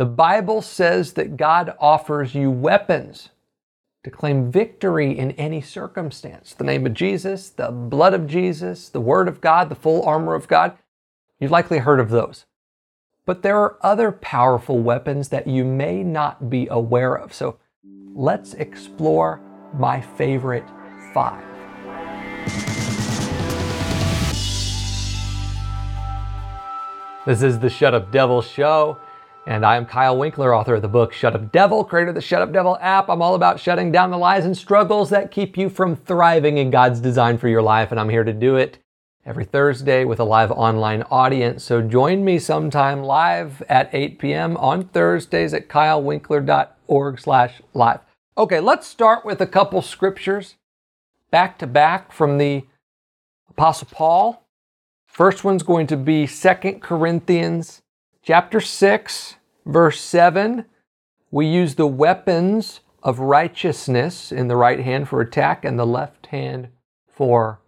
The Bible says that God offers you weapons to claim victory in any circumstance. The name of Jesus, the blood of Jesus, the Word of God, the full armor of God. You've likely heard of those. But there are other powerful weapons that you may not be aware of. So let's explore my favorite five. This is the Shut Up Devil Show. And I'm Kyle Winkler, author of the book Shut Up Devil, creator of the Shut Up Devil app. I'm all about shutting down the lies and struggles that keep you from thriving in God's design for your life. And I'm here to do it every Thursday with a live online audience. So join me sometime live at 8 p.m. on Thursdays at kylewinkler.org slash live. Okay, let's start with a couple scriptures back to back from the Apostle Paul. First one's going to be Second Corinthians chapter 6, verse 7, we use the weapons of righteousness in the right hand for attack and the left hand for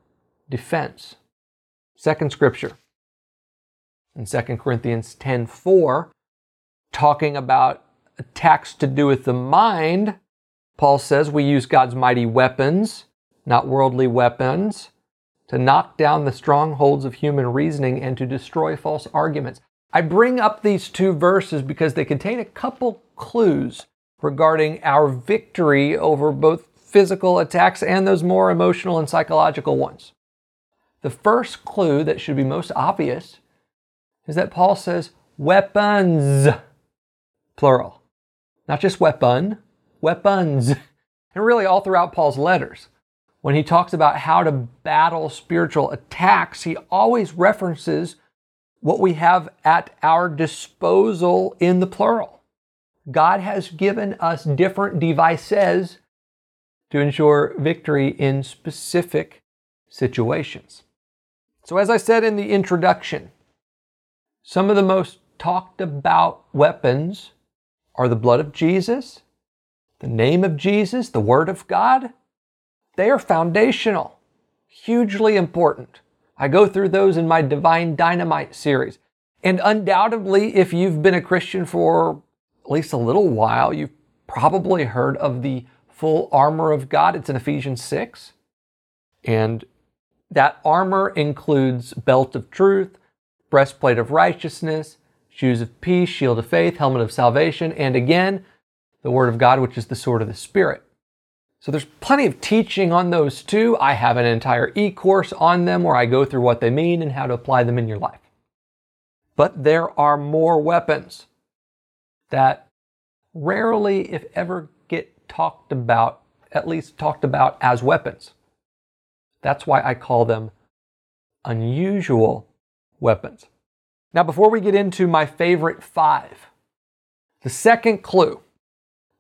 defense. Second scripture in 2 Corinthians 10:4 talking about attacks to do with the mind, Paul says we use God's mighty weapons, not worldly weapons, to knock down the strongholds of human reasoning and to destroy false arguments. I bring up these two verses because they contain a couple clues regarding our victory over both physical attacks and those more emotional and psychological ones. The first clue that should be most obvious is that Paul says weapons, plural. Not just weapon, weapons. And really, all throughout Paul's letters, when he talks about how to battle spiritual attacks, he always references what we have at our disposal in the plural. God has given us different devices to ensure victory in specific situations. So, as I said in the introduction, some of the most talked about weapons are the blood of Jesus, the name of Jesus, the Word of God. They are foundational, hugely important. I go through those in my Divine Dynamite series. And undoubtedly, if you've been a Christian for at least a little while, you've probably heard of the full armor of God. It's in Ephesians 6. And that armor includes belt of truth, breastplate of righteousness, shoes of peace, shield of faith, helmet of salvation, and again, the word of God, which is the sword of the Spirit. So there's plenty of teaching on those too. I have an entire e-course on them where I go through what they mean and how to apply them in your life. But there are more weapons that rarely, if ever, get talked about, at least talked about as weapons. That's why I call them unusual weapons. Now, before we get into my favorite five, the second clue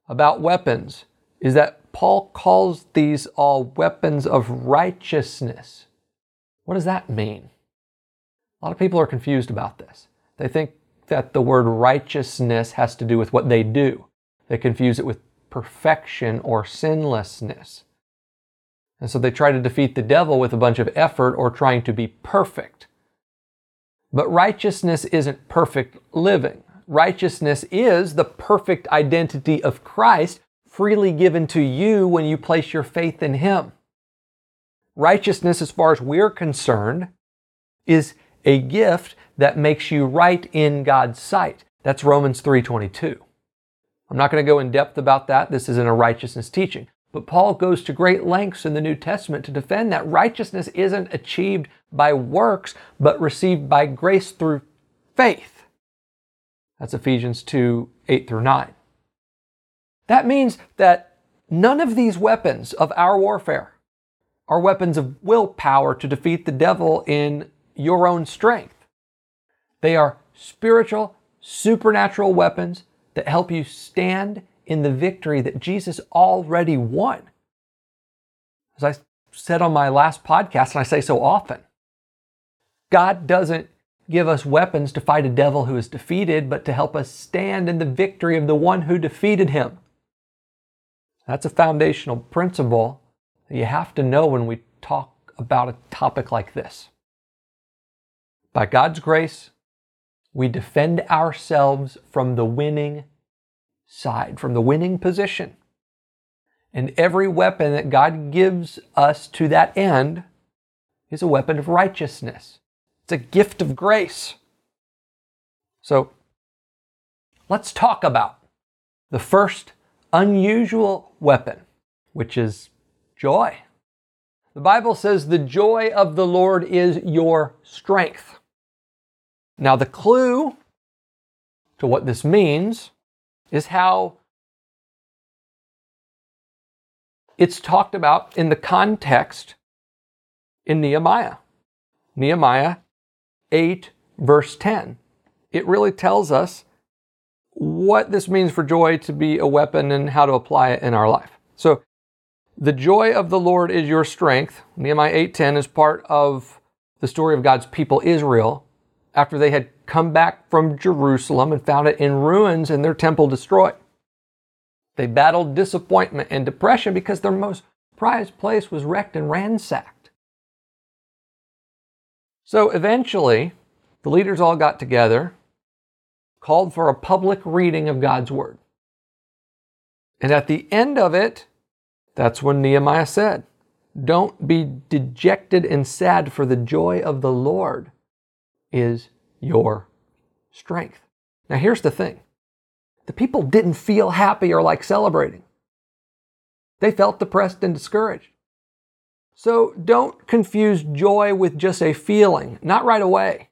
about weapons is that Paul calls these all weapons of righteousness. What does that mean? A lot of people are confused about this. They think that the word righteousness has to do with what they do. They confuse it with perfection or sinlessness. And so they try to defeat the devil with a bunch of effort or trying to be perfect. But righteousness isn't perfect living. Righteousness is the perfect identity of Christ freely given to you when you place your faith in Him. Righteousness, as far as we're concerned, is a gift that makes you right in God's sight. That's Romans 3:22. I'm not going to go in depth about that. This isn't a righteousness teaching. But Paul goes to great lengths in the New Testament to defend that righteousness isn't achieved by works, but received by grace through faith. That's Ephesians 2 8 through 9. That means that none of these weapons of our warfare are weapons of willpower to defeat the devil in your own strength. They are spiritual, supernatural weapons that help you stand in the victory that Jesus already won. As I said on my last podcast, and I say so often, God doesn't give us weapons to fight a devil who is defeated, but to help us stand in the victory of the one who defeated him. That's a foundational principle that you have to know when we talk about a topic like this. By God's grace, we defend ourselves from the winning side, from the winning position. And every weapon that God gives us to that end is a weapon of righteousness. It's a gift of grace. So let's talk about the first unusual weapon, which is joy. The Bible says the joy of the Lord is your strength. Now, the clue to what this means is how it's talked about in the context in Nehemiah. Nehemiah 8, verse 10. It really tells us what this means for joy to be a weapon and how to apply it in our life. So, the joy of the Lord is your strength. Nehemiah 8:10 is part of the story of God's people Israel after they had come back from Jerusalem and found it in ruins and their temple destroyed. They battled disappointment and depression because their most prized place was wrecked and ransacked. So eventually, the leaders all got together, called for a public reading of God's Word. And at the end of it, that's when Nehemiah said, Don't be dejected and sad, for the joy of the Lord is your strength. Now, here's the thing the people didn't feel happy or like celebrating, they felt depressed and discouraged. So don't confuse joy with just a feeling, not right away.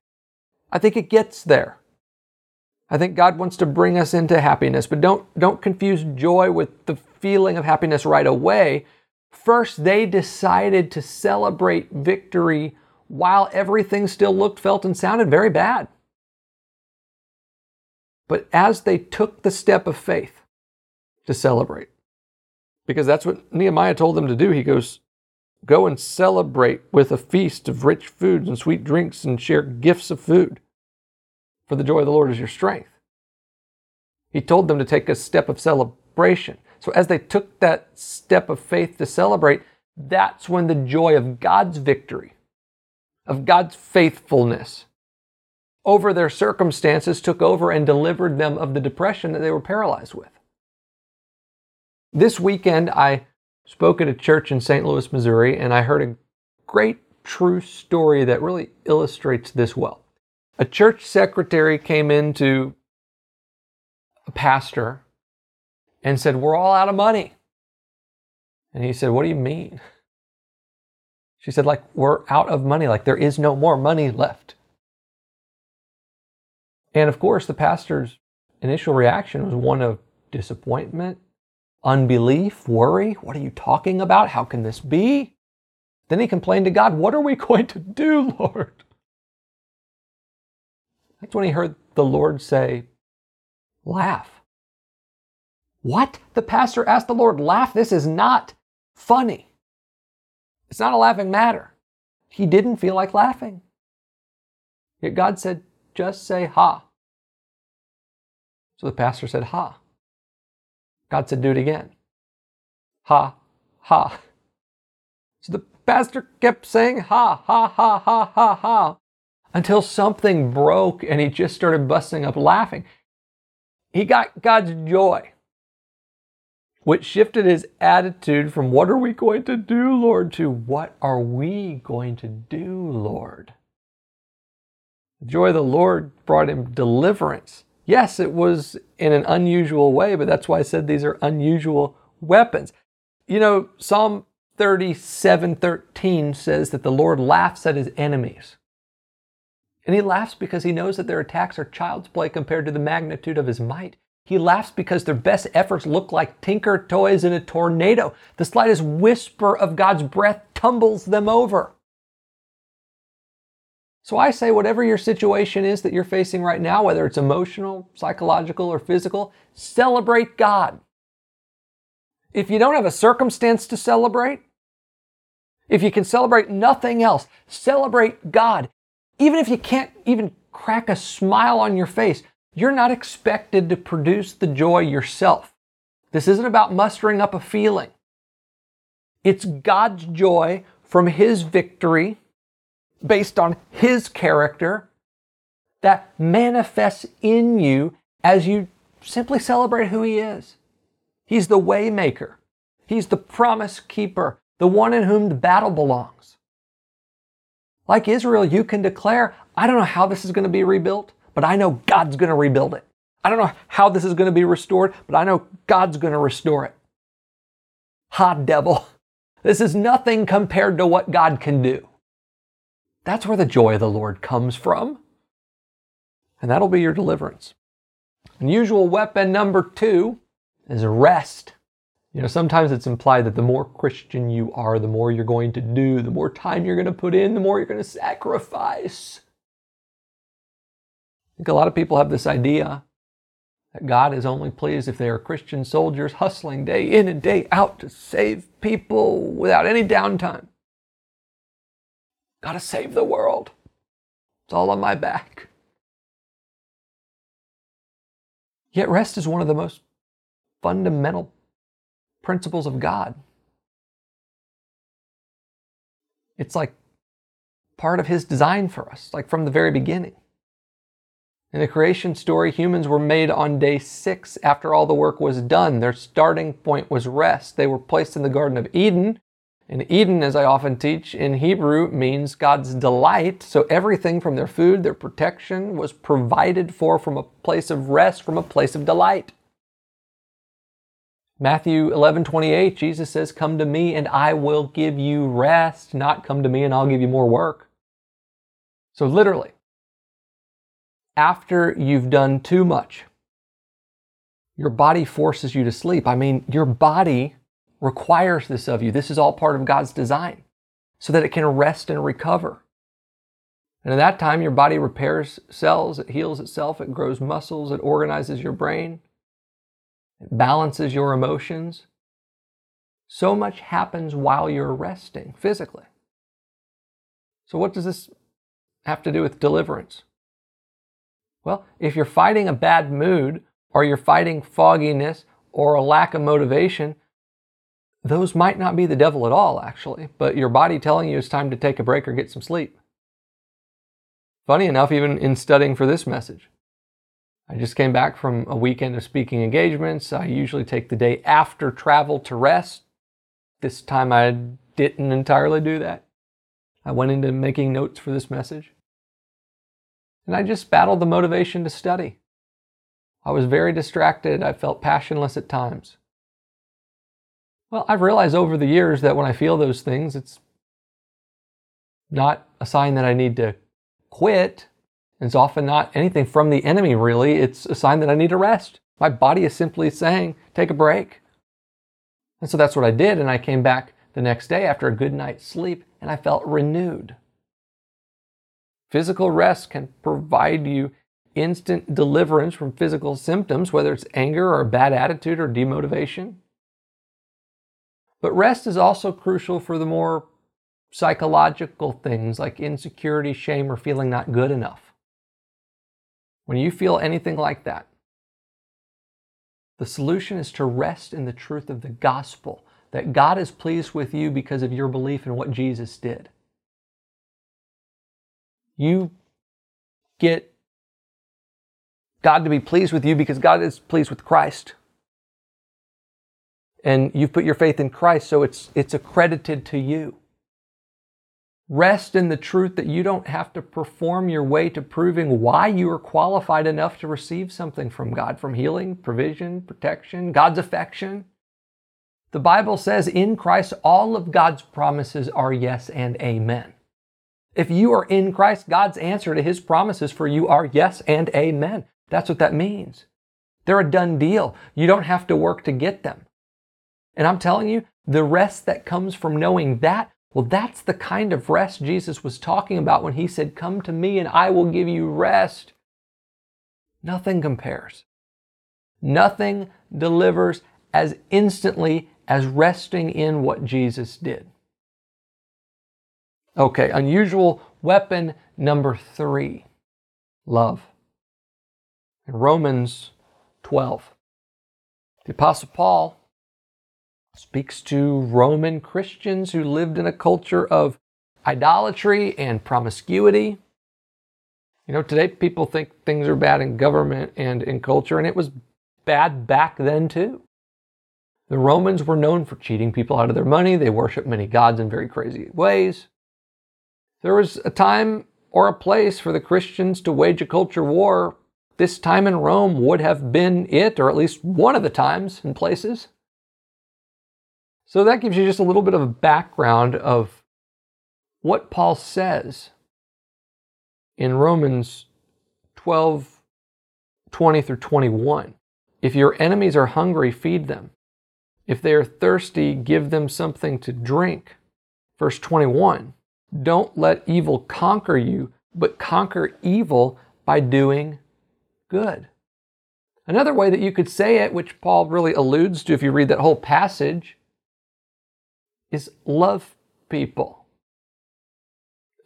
I think it gets there. I think God wants to bring us into happiness, but don't, don't confuse joy with the feeling of happiness right away. First, they decided to celebrate victory while everything still looked, felt, and sounded very bad. But as they took the step of faith to celebrate, because that's what Nehemiah told them to do, he goes, Go and celebrate with a feast of rich foods and sweet drinks and share gifts of food for the joy of the Lord is your strength. He told them to take a step of celebration. So as they took that step of faith to celebrate, that's when the joy of God's victory, of God's faithfulness over their circumstances took over and delivered them of the depression that they were paralyzed with. This weekend, I spoke at a church in St. Louis, Missouri, and I heard a great true story that really illustrates this well a church secretary came into a pastor and said, We're all out of money. And he said, What do you mean? She said, Like, we're out of money, like, there is no more money left. And of course, the pastor's initial reaction was one of disappointment, unbelief, worry. What are you talking about? How can this be? Then he complained to God, What are we going to do, Lord? That's when he heard the Lord say, Laugh. What? The pastor asked the Lord, Laugh? This is not funny. It's not a laughing matter. He didn't feel like laughing. Yet God said, Just say ha. So the pastor said, Ha. God said, Do it again. Ha, ha. So the pastor kept saying, Ha, ha, ha, ha, ha, ha until something broke and he just started busting up laughing. He got God's joy, which shifted his attitude from what are we going to do, Lord, to what are we going to do, Lord? The joy of the Lord brought him deliverance. Yes, it was in an unusual way, but that's why I said these are unusual weapons. You know, Psalm 37 13 says that the Lord laughs at his enemies. And he laughs because he knows that their attacks are child's play compared to the magnitude of his might. He laughs because their best efforts look like tinker toys in a tornado. The slightest whisper of God's breath tumbles them over. So I say, whatever your situation is that you're facing right now, whether it's emotional, psychological, or physical, celebrate God. If you don't have a circumstance to celebrate, if you can celebrate nothing else, celebrate God. Even if you can't even crack a smile on your face, you're not expected to produce the joy yourself. This isn't about mustering up a feeling. It's God's joy from His victory based on His character that manifests in you as you simply celebrate who He is. He's the waymaker. He's the promise keeper, the one in whom the battle belongs. Like Israel, you can declare, I don't know how this is going to be rebuilt, but I know God's going to rebuild it. I don't know how this is going to be restored, but I know God's going to restore it. Ha, devil. This is nothing compared to what God can do. That's where the joy of the Lord comes from. And that'll be your deliverance. Unusual weapon number two is rest. You know, sometimes it's implied that the more Christian you are, the more you're going to do, the more time you're going to put in, the more you're going to sacrifice. I think a lot of people have this idea that God is only pleased if they are Christian soldiers hustling day in and day out to save people without any downtime. Got to save the world. It's all on my back. Yet rest is one of the most fundamental principles of God. It's like part of His design for us, like from the very beginning. In the creation story, humans were made on day six after all the work was done. Their starting point was rest. They were placed in the Garden of Eden. And Eden, as I often teach in Hebrew, means God's delight. So everything from their food, their protection, was provided for from a place of rest, from a place of delight. Matthew 11, 28, Jesus says, Come to me and I will give you rest, not come to me and I'll give you more work. So, literally, after you've done too much, your body forces you to sleep. I mean, your body requires this of you. This is all part of God's design so that it can rest and recover. And at that time, your body repairs cells, it heals itself, it grows muscles, it organizes your brain, it balances your emotions. So much happens while you're resting physically. So, what does this have to do with deliverance? Well, if you're fighting a bad mood, or you're fighting fogginess, or a lack of motivation, those might not be the devil at all, actually, but your body telling you it's time to take a break or get some sleep. Funny enough, even in studying for this message, I just came back from a weekend of speaking engagements. I usually take the day after travel to rest. This time I didn't entirely do that. I went into making notes for this message. And I just battled the motivation to study. I was very distracted. I felt passionless at times. Well, I've realized over the years that when I feel those things, it's not a sign that I need to quit. It's often not anything from the enemy, really. It's a sign that I need to rest. My body is simply saying, take a break. And so that's what I did. And I came back the next day after a good night's sleep and I felt renewed. Physical rest can provide you instant deliverance from physical symptoms, whether it's anger or a bad attitude or demotivation. But rest is also crucial for the more psychological things like insecurity, shame, or feeling not good enough. When you feel anything like that, the solution is to rest in the truth of the gospel that God is pleased with you because of your belief in what Jesus did. You get God to be pleased with you because God is pleased with Christ. And you've put your faith in Christ, so it's, it's accredited to you. Rest in the truth that you don't have to perform your way to proving why you are qualified enough to receive something from God, from healing, provision, protection, God's affection. The Bible says in Christ, all of God's promises are yes and amen. If you are in Christ, God's answer to his promises for you are yes and amen. That's what that means. They're a done deal. You don't have to work to get them. And I'm telling you, the rest that comes from knowing that well, that's the kind of rest Jesus was talking about when he said, Come to me and I will give you rest. Nothing compares. Nothing delivers as instantly as resting in what Jesus did. Okay, unusual weapon number three love. In Romans 12, the Apostle Paul speaks to Roman Christians who lived in a culture of idolatry and promiscuity. You know, today people think things are bad in government and in culture, and it was bad back then too. The Romans were known for cheating people out of their money. They worshiped many gods in very crazy ways. There was a time or a place for the Christians to wage a culture war. This time in Rome would have been it, or at least one of the times and places. So that gives you just a little bit of a background of what Paul says in Romans 12 20 through 21. If your enemies are hungry, feed them. If they are thirsty, give them something to drink. Verse 21 Don't let evil conquer you, but conquer evil by doing good. Another way that you could say it, which Paul really alludes to if you read that whole passage, is love people.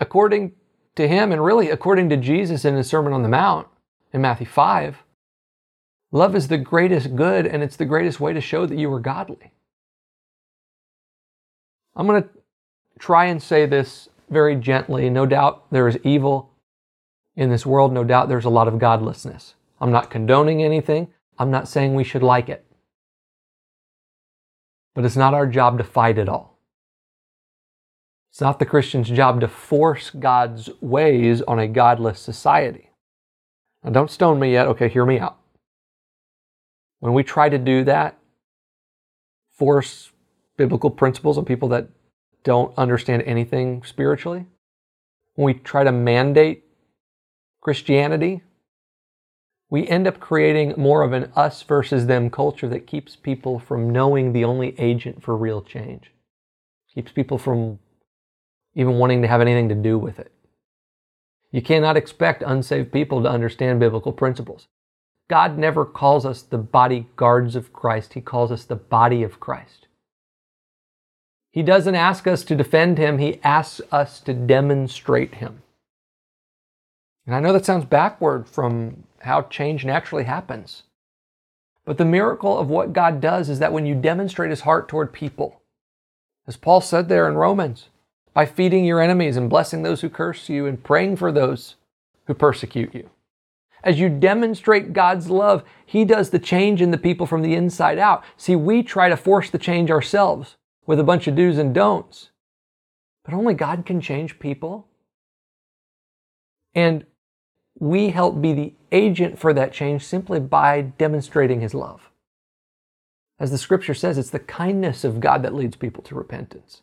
According to him, and really according to Jesus in his Sermon on the Mount in Matthew 5, love is the greatest good and it's the greatest way to show that you are godly. I'm going to try and say this very gently. No doubt there is evil in this world. No doubt there's a lot of godlessness. I'm not condoning anything. I'm not saying we should like it. But it's not our job to fight it all. It's not the Christian's job to force God's ways on a godless society. Now, don't stone me yet. Okay, hear me out. When we try to do that, force biblical principles on people that don't understand anything spiritually, when we try to mandate Christianity, we end up creating more of an us versus them culture that keeps people from knowing the only agent for real change. Keeps people from even wanting to have anything to do with it. You cannot expect unsaved people to understand biblical principles. God never calls us the bodyguards of Christ, He calls us the body of Christ. He doesn't ask us to defend Him, He asks us to demonstrate Him. And I know that sounds backward from how change naturally happens. But the miracle of what God does is that when you demonstrate His heart toward people, as Paul said there in Romans, by feeding your enemies and blessing those who curse you and praying for those who persecute you. As you demonstrate God's love, He does the change in the people from the inside out. See, we try to force the change ourselves with a bunch of do's and don'ts, but only God can change people. And we help be the agent for that change simply by demonstrating His love. As the scripture says, it's the kindness of God that leads people to repentance.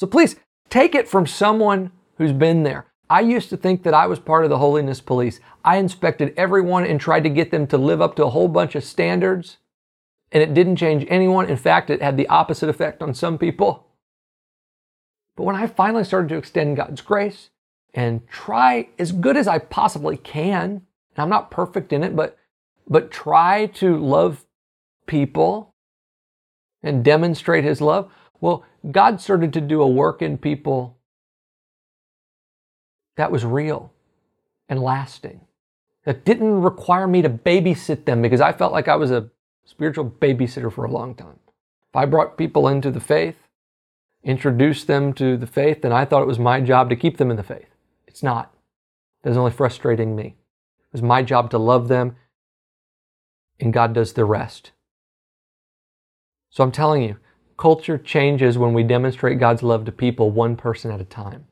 So please take it from someone who's been there. I used to think that I was part of the holiness police. I inspected everyone and tried to get them to live up to a whole bunch of standards, and it didn't change anyone. In fact, it had the opposite effect on some people. But when I finally started to extend God's grace and try as good as I possibly can, and I'm not perfect in it, but but try to love people and demonstrate his love, well, God started to do a work in people that was real and lasting. That didn't require me to babysit them because I felt like I was a spiritual babysitter for a long time. If I brought people into the faith, introduced them to the faith, then I thought it was my job to keep them in the faith. It's not. Was only frustrating me. It was my job to love them, and God does the rest. So I'm telling you, Culture changes when we demonstrate God's love to people one person at a time.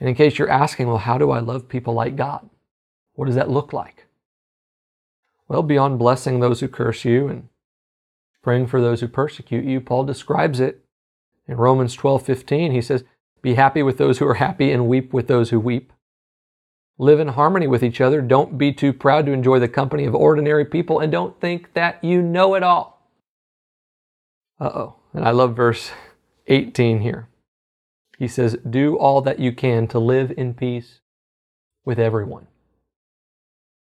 And in case you're asking, well, how do I love people like God? What does that look like? Well, beyond blessing those who curse you and praying for those who persecute you, Paul describes it in Romans 12 15. He says, Be happy with those who are happy and weep with those who weep. Live in harmony with each other. Don't be too proud to enjoy the company of ordinary people, and don't think that you know it all. Uh oh. And I love verse 18 here. He says, Do all that you can to live in peace with everyone.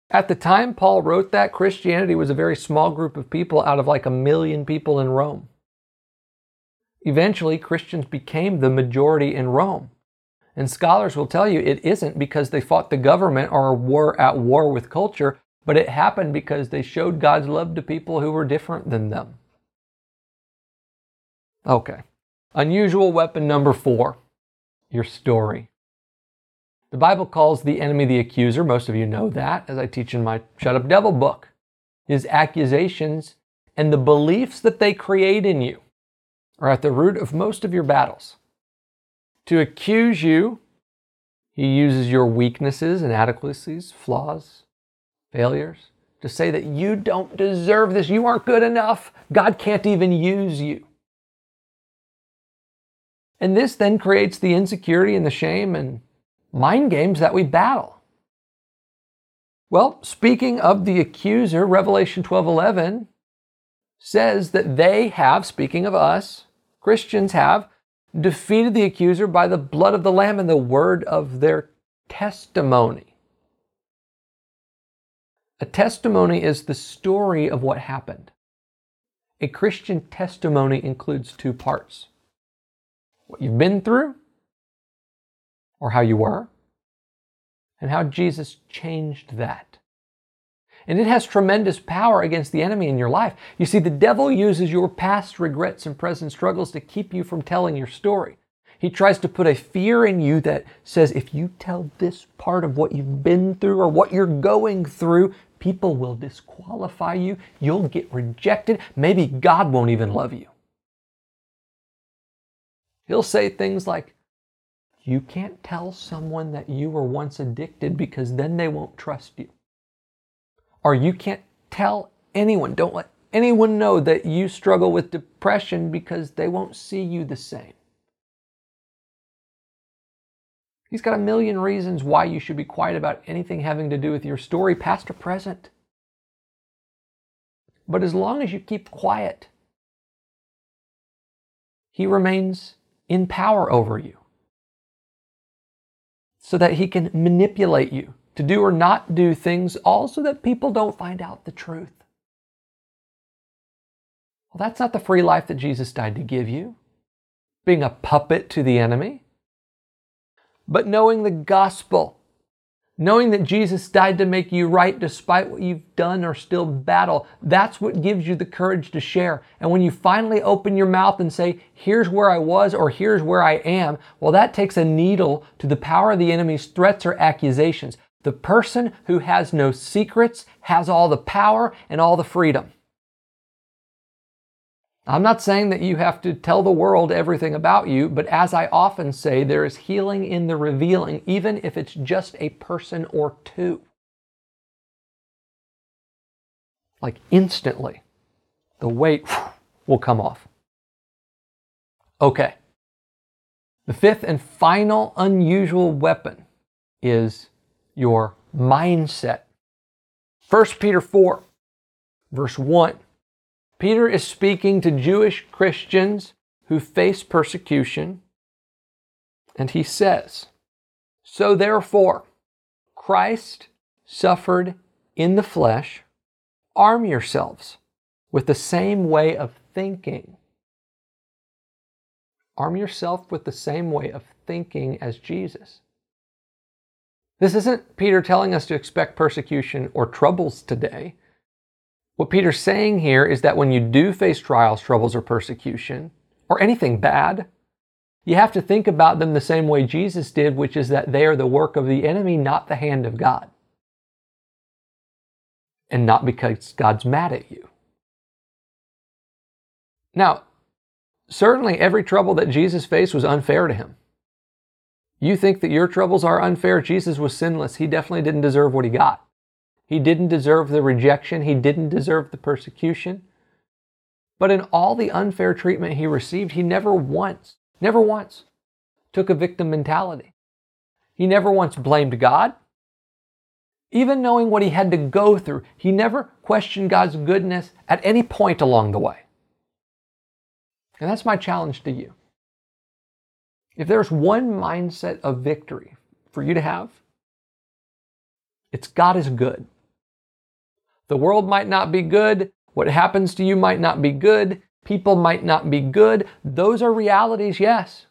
At the time Paul wrote that, Christianity was a very small group of people out of like a million people in Rome. Eventually, Christians became the majority in Rome. And scholars will tell you it isn't because they fought the government or were at war with culture, but it happened because they showed God's love to people who were different than them. Okay. Unusual weapon number four your story. The Bible calls the enemy the accuser. Most of you know that, as I teach in my Shut Up Devil book. His accusations and the beliefs that they create in you are at the root of most of your battles. To accuse you, he uses your weaknesses, inadequacies, flaws, failures to say that you don't deserve this. You aren't good enough. God can't even use you. And this then creates the insecurity and the shame and mind games that we battle. Well, speaking of the accuser, Revelation 12:11 says that they have, speaking of us, Christians have defeated the accuser by the blood of the lamb and the word of their testimony. A testimony is the story of what happened. A Christian testimony includes two parts what you've been through, or how you were, and how Jesus changed that. And it has tremendous power against the enemy in your life. You see, the devil uses your past regrets and present struggles to keep you from telling your story. He tries to put a fear in you that says if you tell this part of what you've been through or what you're going through, people will disqualify you. You'll get rejected. Maybe God won't even love you. He'll say things like, You can't tell someone that you were once addicted because then they won't trust you. Or you can't tell anyone, don't let anyone know that you struggle with depression because they won't see you the same. He's got a million reasons why you should be quiet about anything having to do with your story, past or present. But as long as you keep quiet, he remains in power over you so that he can manipulate you to do or not do things, all so that people don't find out the truth. Well, that's not the free life that Jesus died to give you, being a puppet to the enemy but knowing the gospel, knowing that Jesus died to make you right despite what you've done or still battle, that's what gives you the courage to share. And when you finally open your mouth and say, here's where I was or here's where I am, well, that takes a needle to the power of the enemy's threats or accusations. The person who has no secrets has all the power and all the freedom. I'm not saying that you have to tell the world everything about you, but as I often say, there is healing in the revealing, even if it's just a person or two. Like instantly, the weight will come off. Okay. The fifth and final unusual weapon is your mindset. 1 Peter 4, verse 1 Peter is speaking to Jewish Christians who face persecution, and he says, So therefore, Christ suffered in the flesh, arm yourselves with the same way of thinking. Arm yourself with the same way of thinking as Jesus. This isn't Peter telling us to expect persecution or troubles today. What Peter's saying here is that when you do face trials, troubles, or persecution, or anything bad, you have to think about them the same way Jesus did, which is that they are the work of the enemy, not the hand of God. And not because God's mad at you. Now, certainly every trouble that Jesus faced was unfair to him. You think that your troubles are unfair? Jesus was sinless. He definitely didn't deserve what he got. He didn't deserve the rejection. He didn't deserve the persecution. But in all the unfair treatment he received, he never once, never once took a victim mentality. He never once blamed God. Even knowing what he had to go through, he never questioned God's goodness at any point along the way. And that's my challenge to you. If there's one mindset of victory for you to have, it's God is good. The world might not be good. What happens to you might not be good. People might not be good. Those are realities, yes.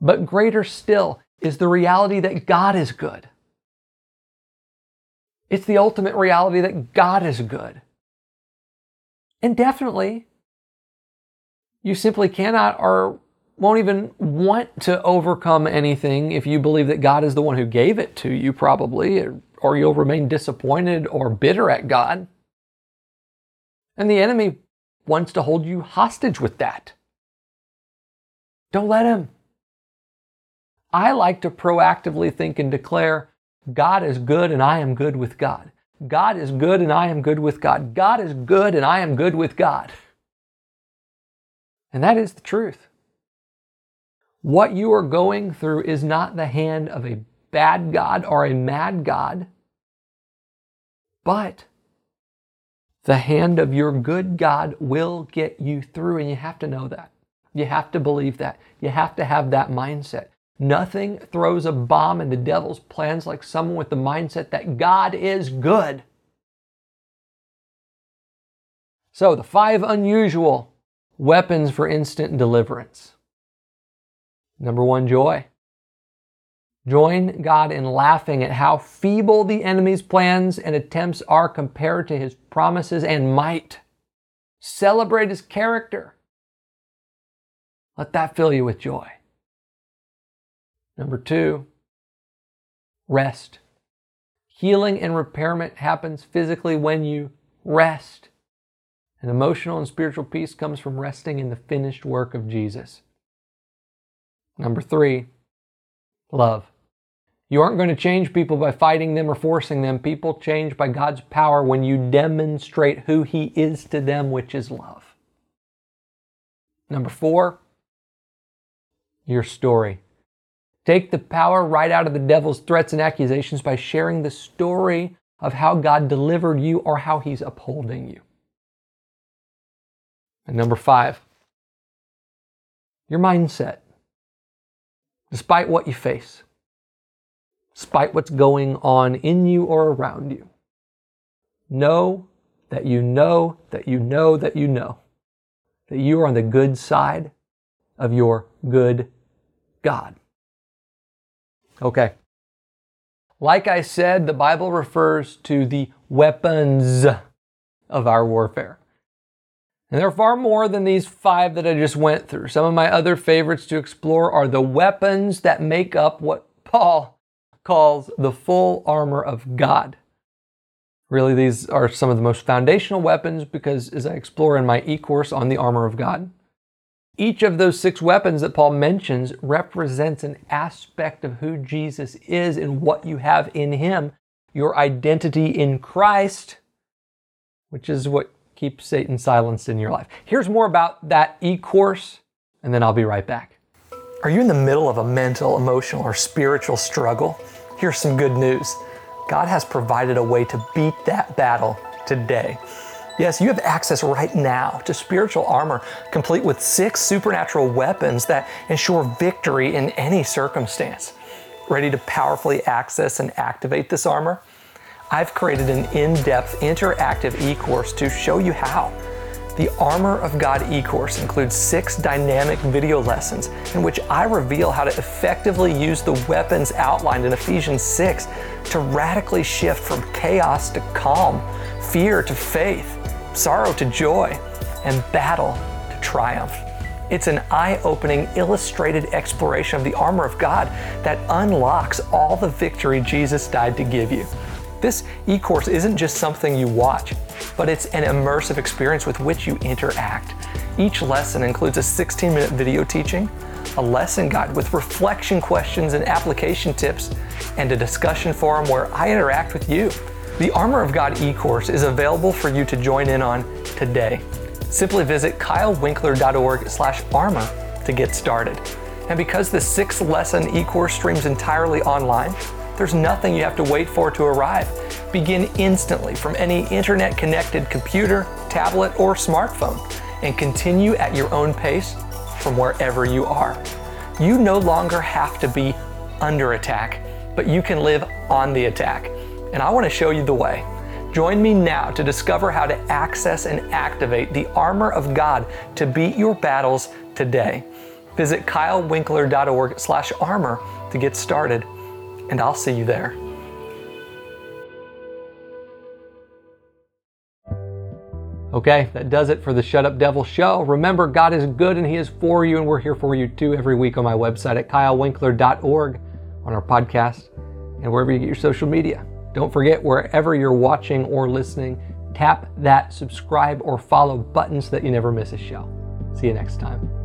But greater still is the reality that God is good. It's the ultimate reality that God is good. And definitely, you simply cannot or won't even want to overcome anything if you believe that God is the one who gave it to you, probably, or you'll remain disappointed or bitter at God. And the enemy wants to hold you hostage with that. Don't let him. I like to proactively think and declare God is good and I am good with God. God is good and I am good with God. God is good and I am good with God. And that is the truth. What you are going through is not the hand of a bad God or a mad God, but the hand of your good God will get you through, and you have to know that. You have to believe that. You have to have that mindset. Nothing throws a bomb in the devil's plans like someone with the mindset that God is good. So, the five unusual weapons for instant deliverance. Number one, joy. Join God in laughing at how feeble the enemy's plans and attempts are compared to his promises and might. Celebrate his character. Let that fill you with joy. Number two, rest. Healing and repairment happens physically when you rest. And emotional and spiritual peace comes from resting in the finished work of Jesus. Number three, love. You aren't going to change people by fighting them or forcing them. People change by God's power when you demonstrate who He is to them, which is love. Number four, your story. Take the power right out of the devil's threats and accusations by sharing the story of how God delivered you or how He's upholding you. And number five, your mindset. Despite what you face, despite what's going on in you or around you. Know that you know that you know that you know that you are on the good side of your good God. Okay. Like I said, the Bible refers to the weapons of our warfare. And there are far more than these five that I just went through. Some of my other favorites to explore are the weapons that make up what Paul calls the full armor of God. Really, these are some of the most foundational weapons because, as I explore in my e course on the armor of God, each of those six weapons that Paul mentions represents an aspect of who Jesus is and what you have in Him, your identity in Christ, which is what keeps Satan silenced in your life. Here's more about that e course, and then I'll be right back. Are you in the middle of a mental, emotional, or spiritual struggle? Here's some good news God has provided a way to beat that battle today. Yes, you have access right now to spiritual armor, complete with six supernatural weapons that ensure victory in any circumstance. Ready to powerfully access and activate this armor? I've created an in depth interactive e course to show you how. The Armor of God e course includes six dynamic video lessons in which I reveal how to effectively use the weapons outlined in Ephesians 6 to radically shift from chaos to calm, fear to faith, sorrow to joy, and battle to triumph. It's an eye opening, illustrated exploration of the armor of God that unlocks all the victory Jesus died to give you. This e course isn't just something you watch, but it's an immersive experience with which you interact. Each lesson includes a 16 minute video teaching, a lesson guide with reflection questions and application tips, and a discussion forum where I interact with you. The Armor of God e course is available for you to join in on today. Simply visit kylewinkler.org slash armor to get started. And because the six lesson e course streams entirely online, there's nothing you have to wait for to arrive. Begin instantly from any internet connected computer, tablet, or smartphone and continue at your own pace from wherever you are. You no longer have to be under attack, but you can live on the attack. And I want to show you the way. Join me now to discover how to access and activate the armor of God to beat your battles today. Visit kylewinkler.org/armor to get started and I'll see you there. Okay, that does it for the Shut Up Devil show. Remember, God is good and He is for you, and we're here for you too every week on my website at kylewinkler.org, on our podcast, and wherever you get your social media. Don't forget, wherever you're watching or listening, tap that subscribe or follow button so that you never miss a show. See you next time.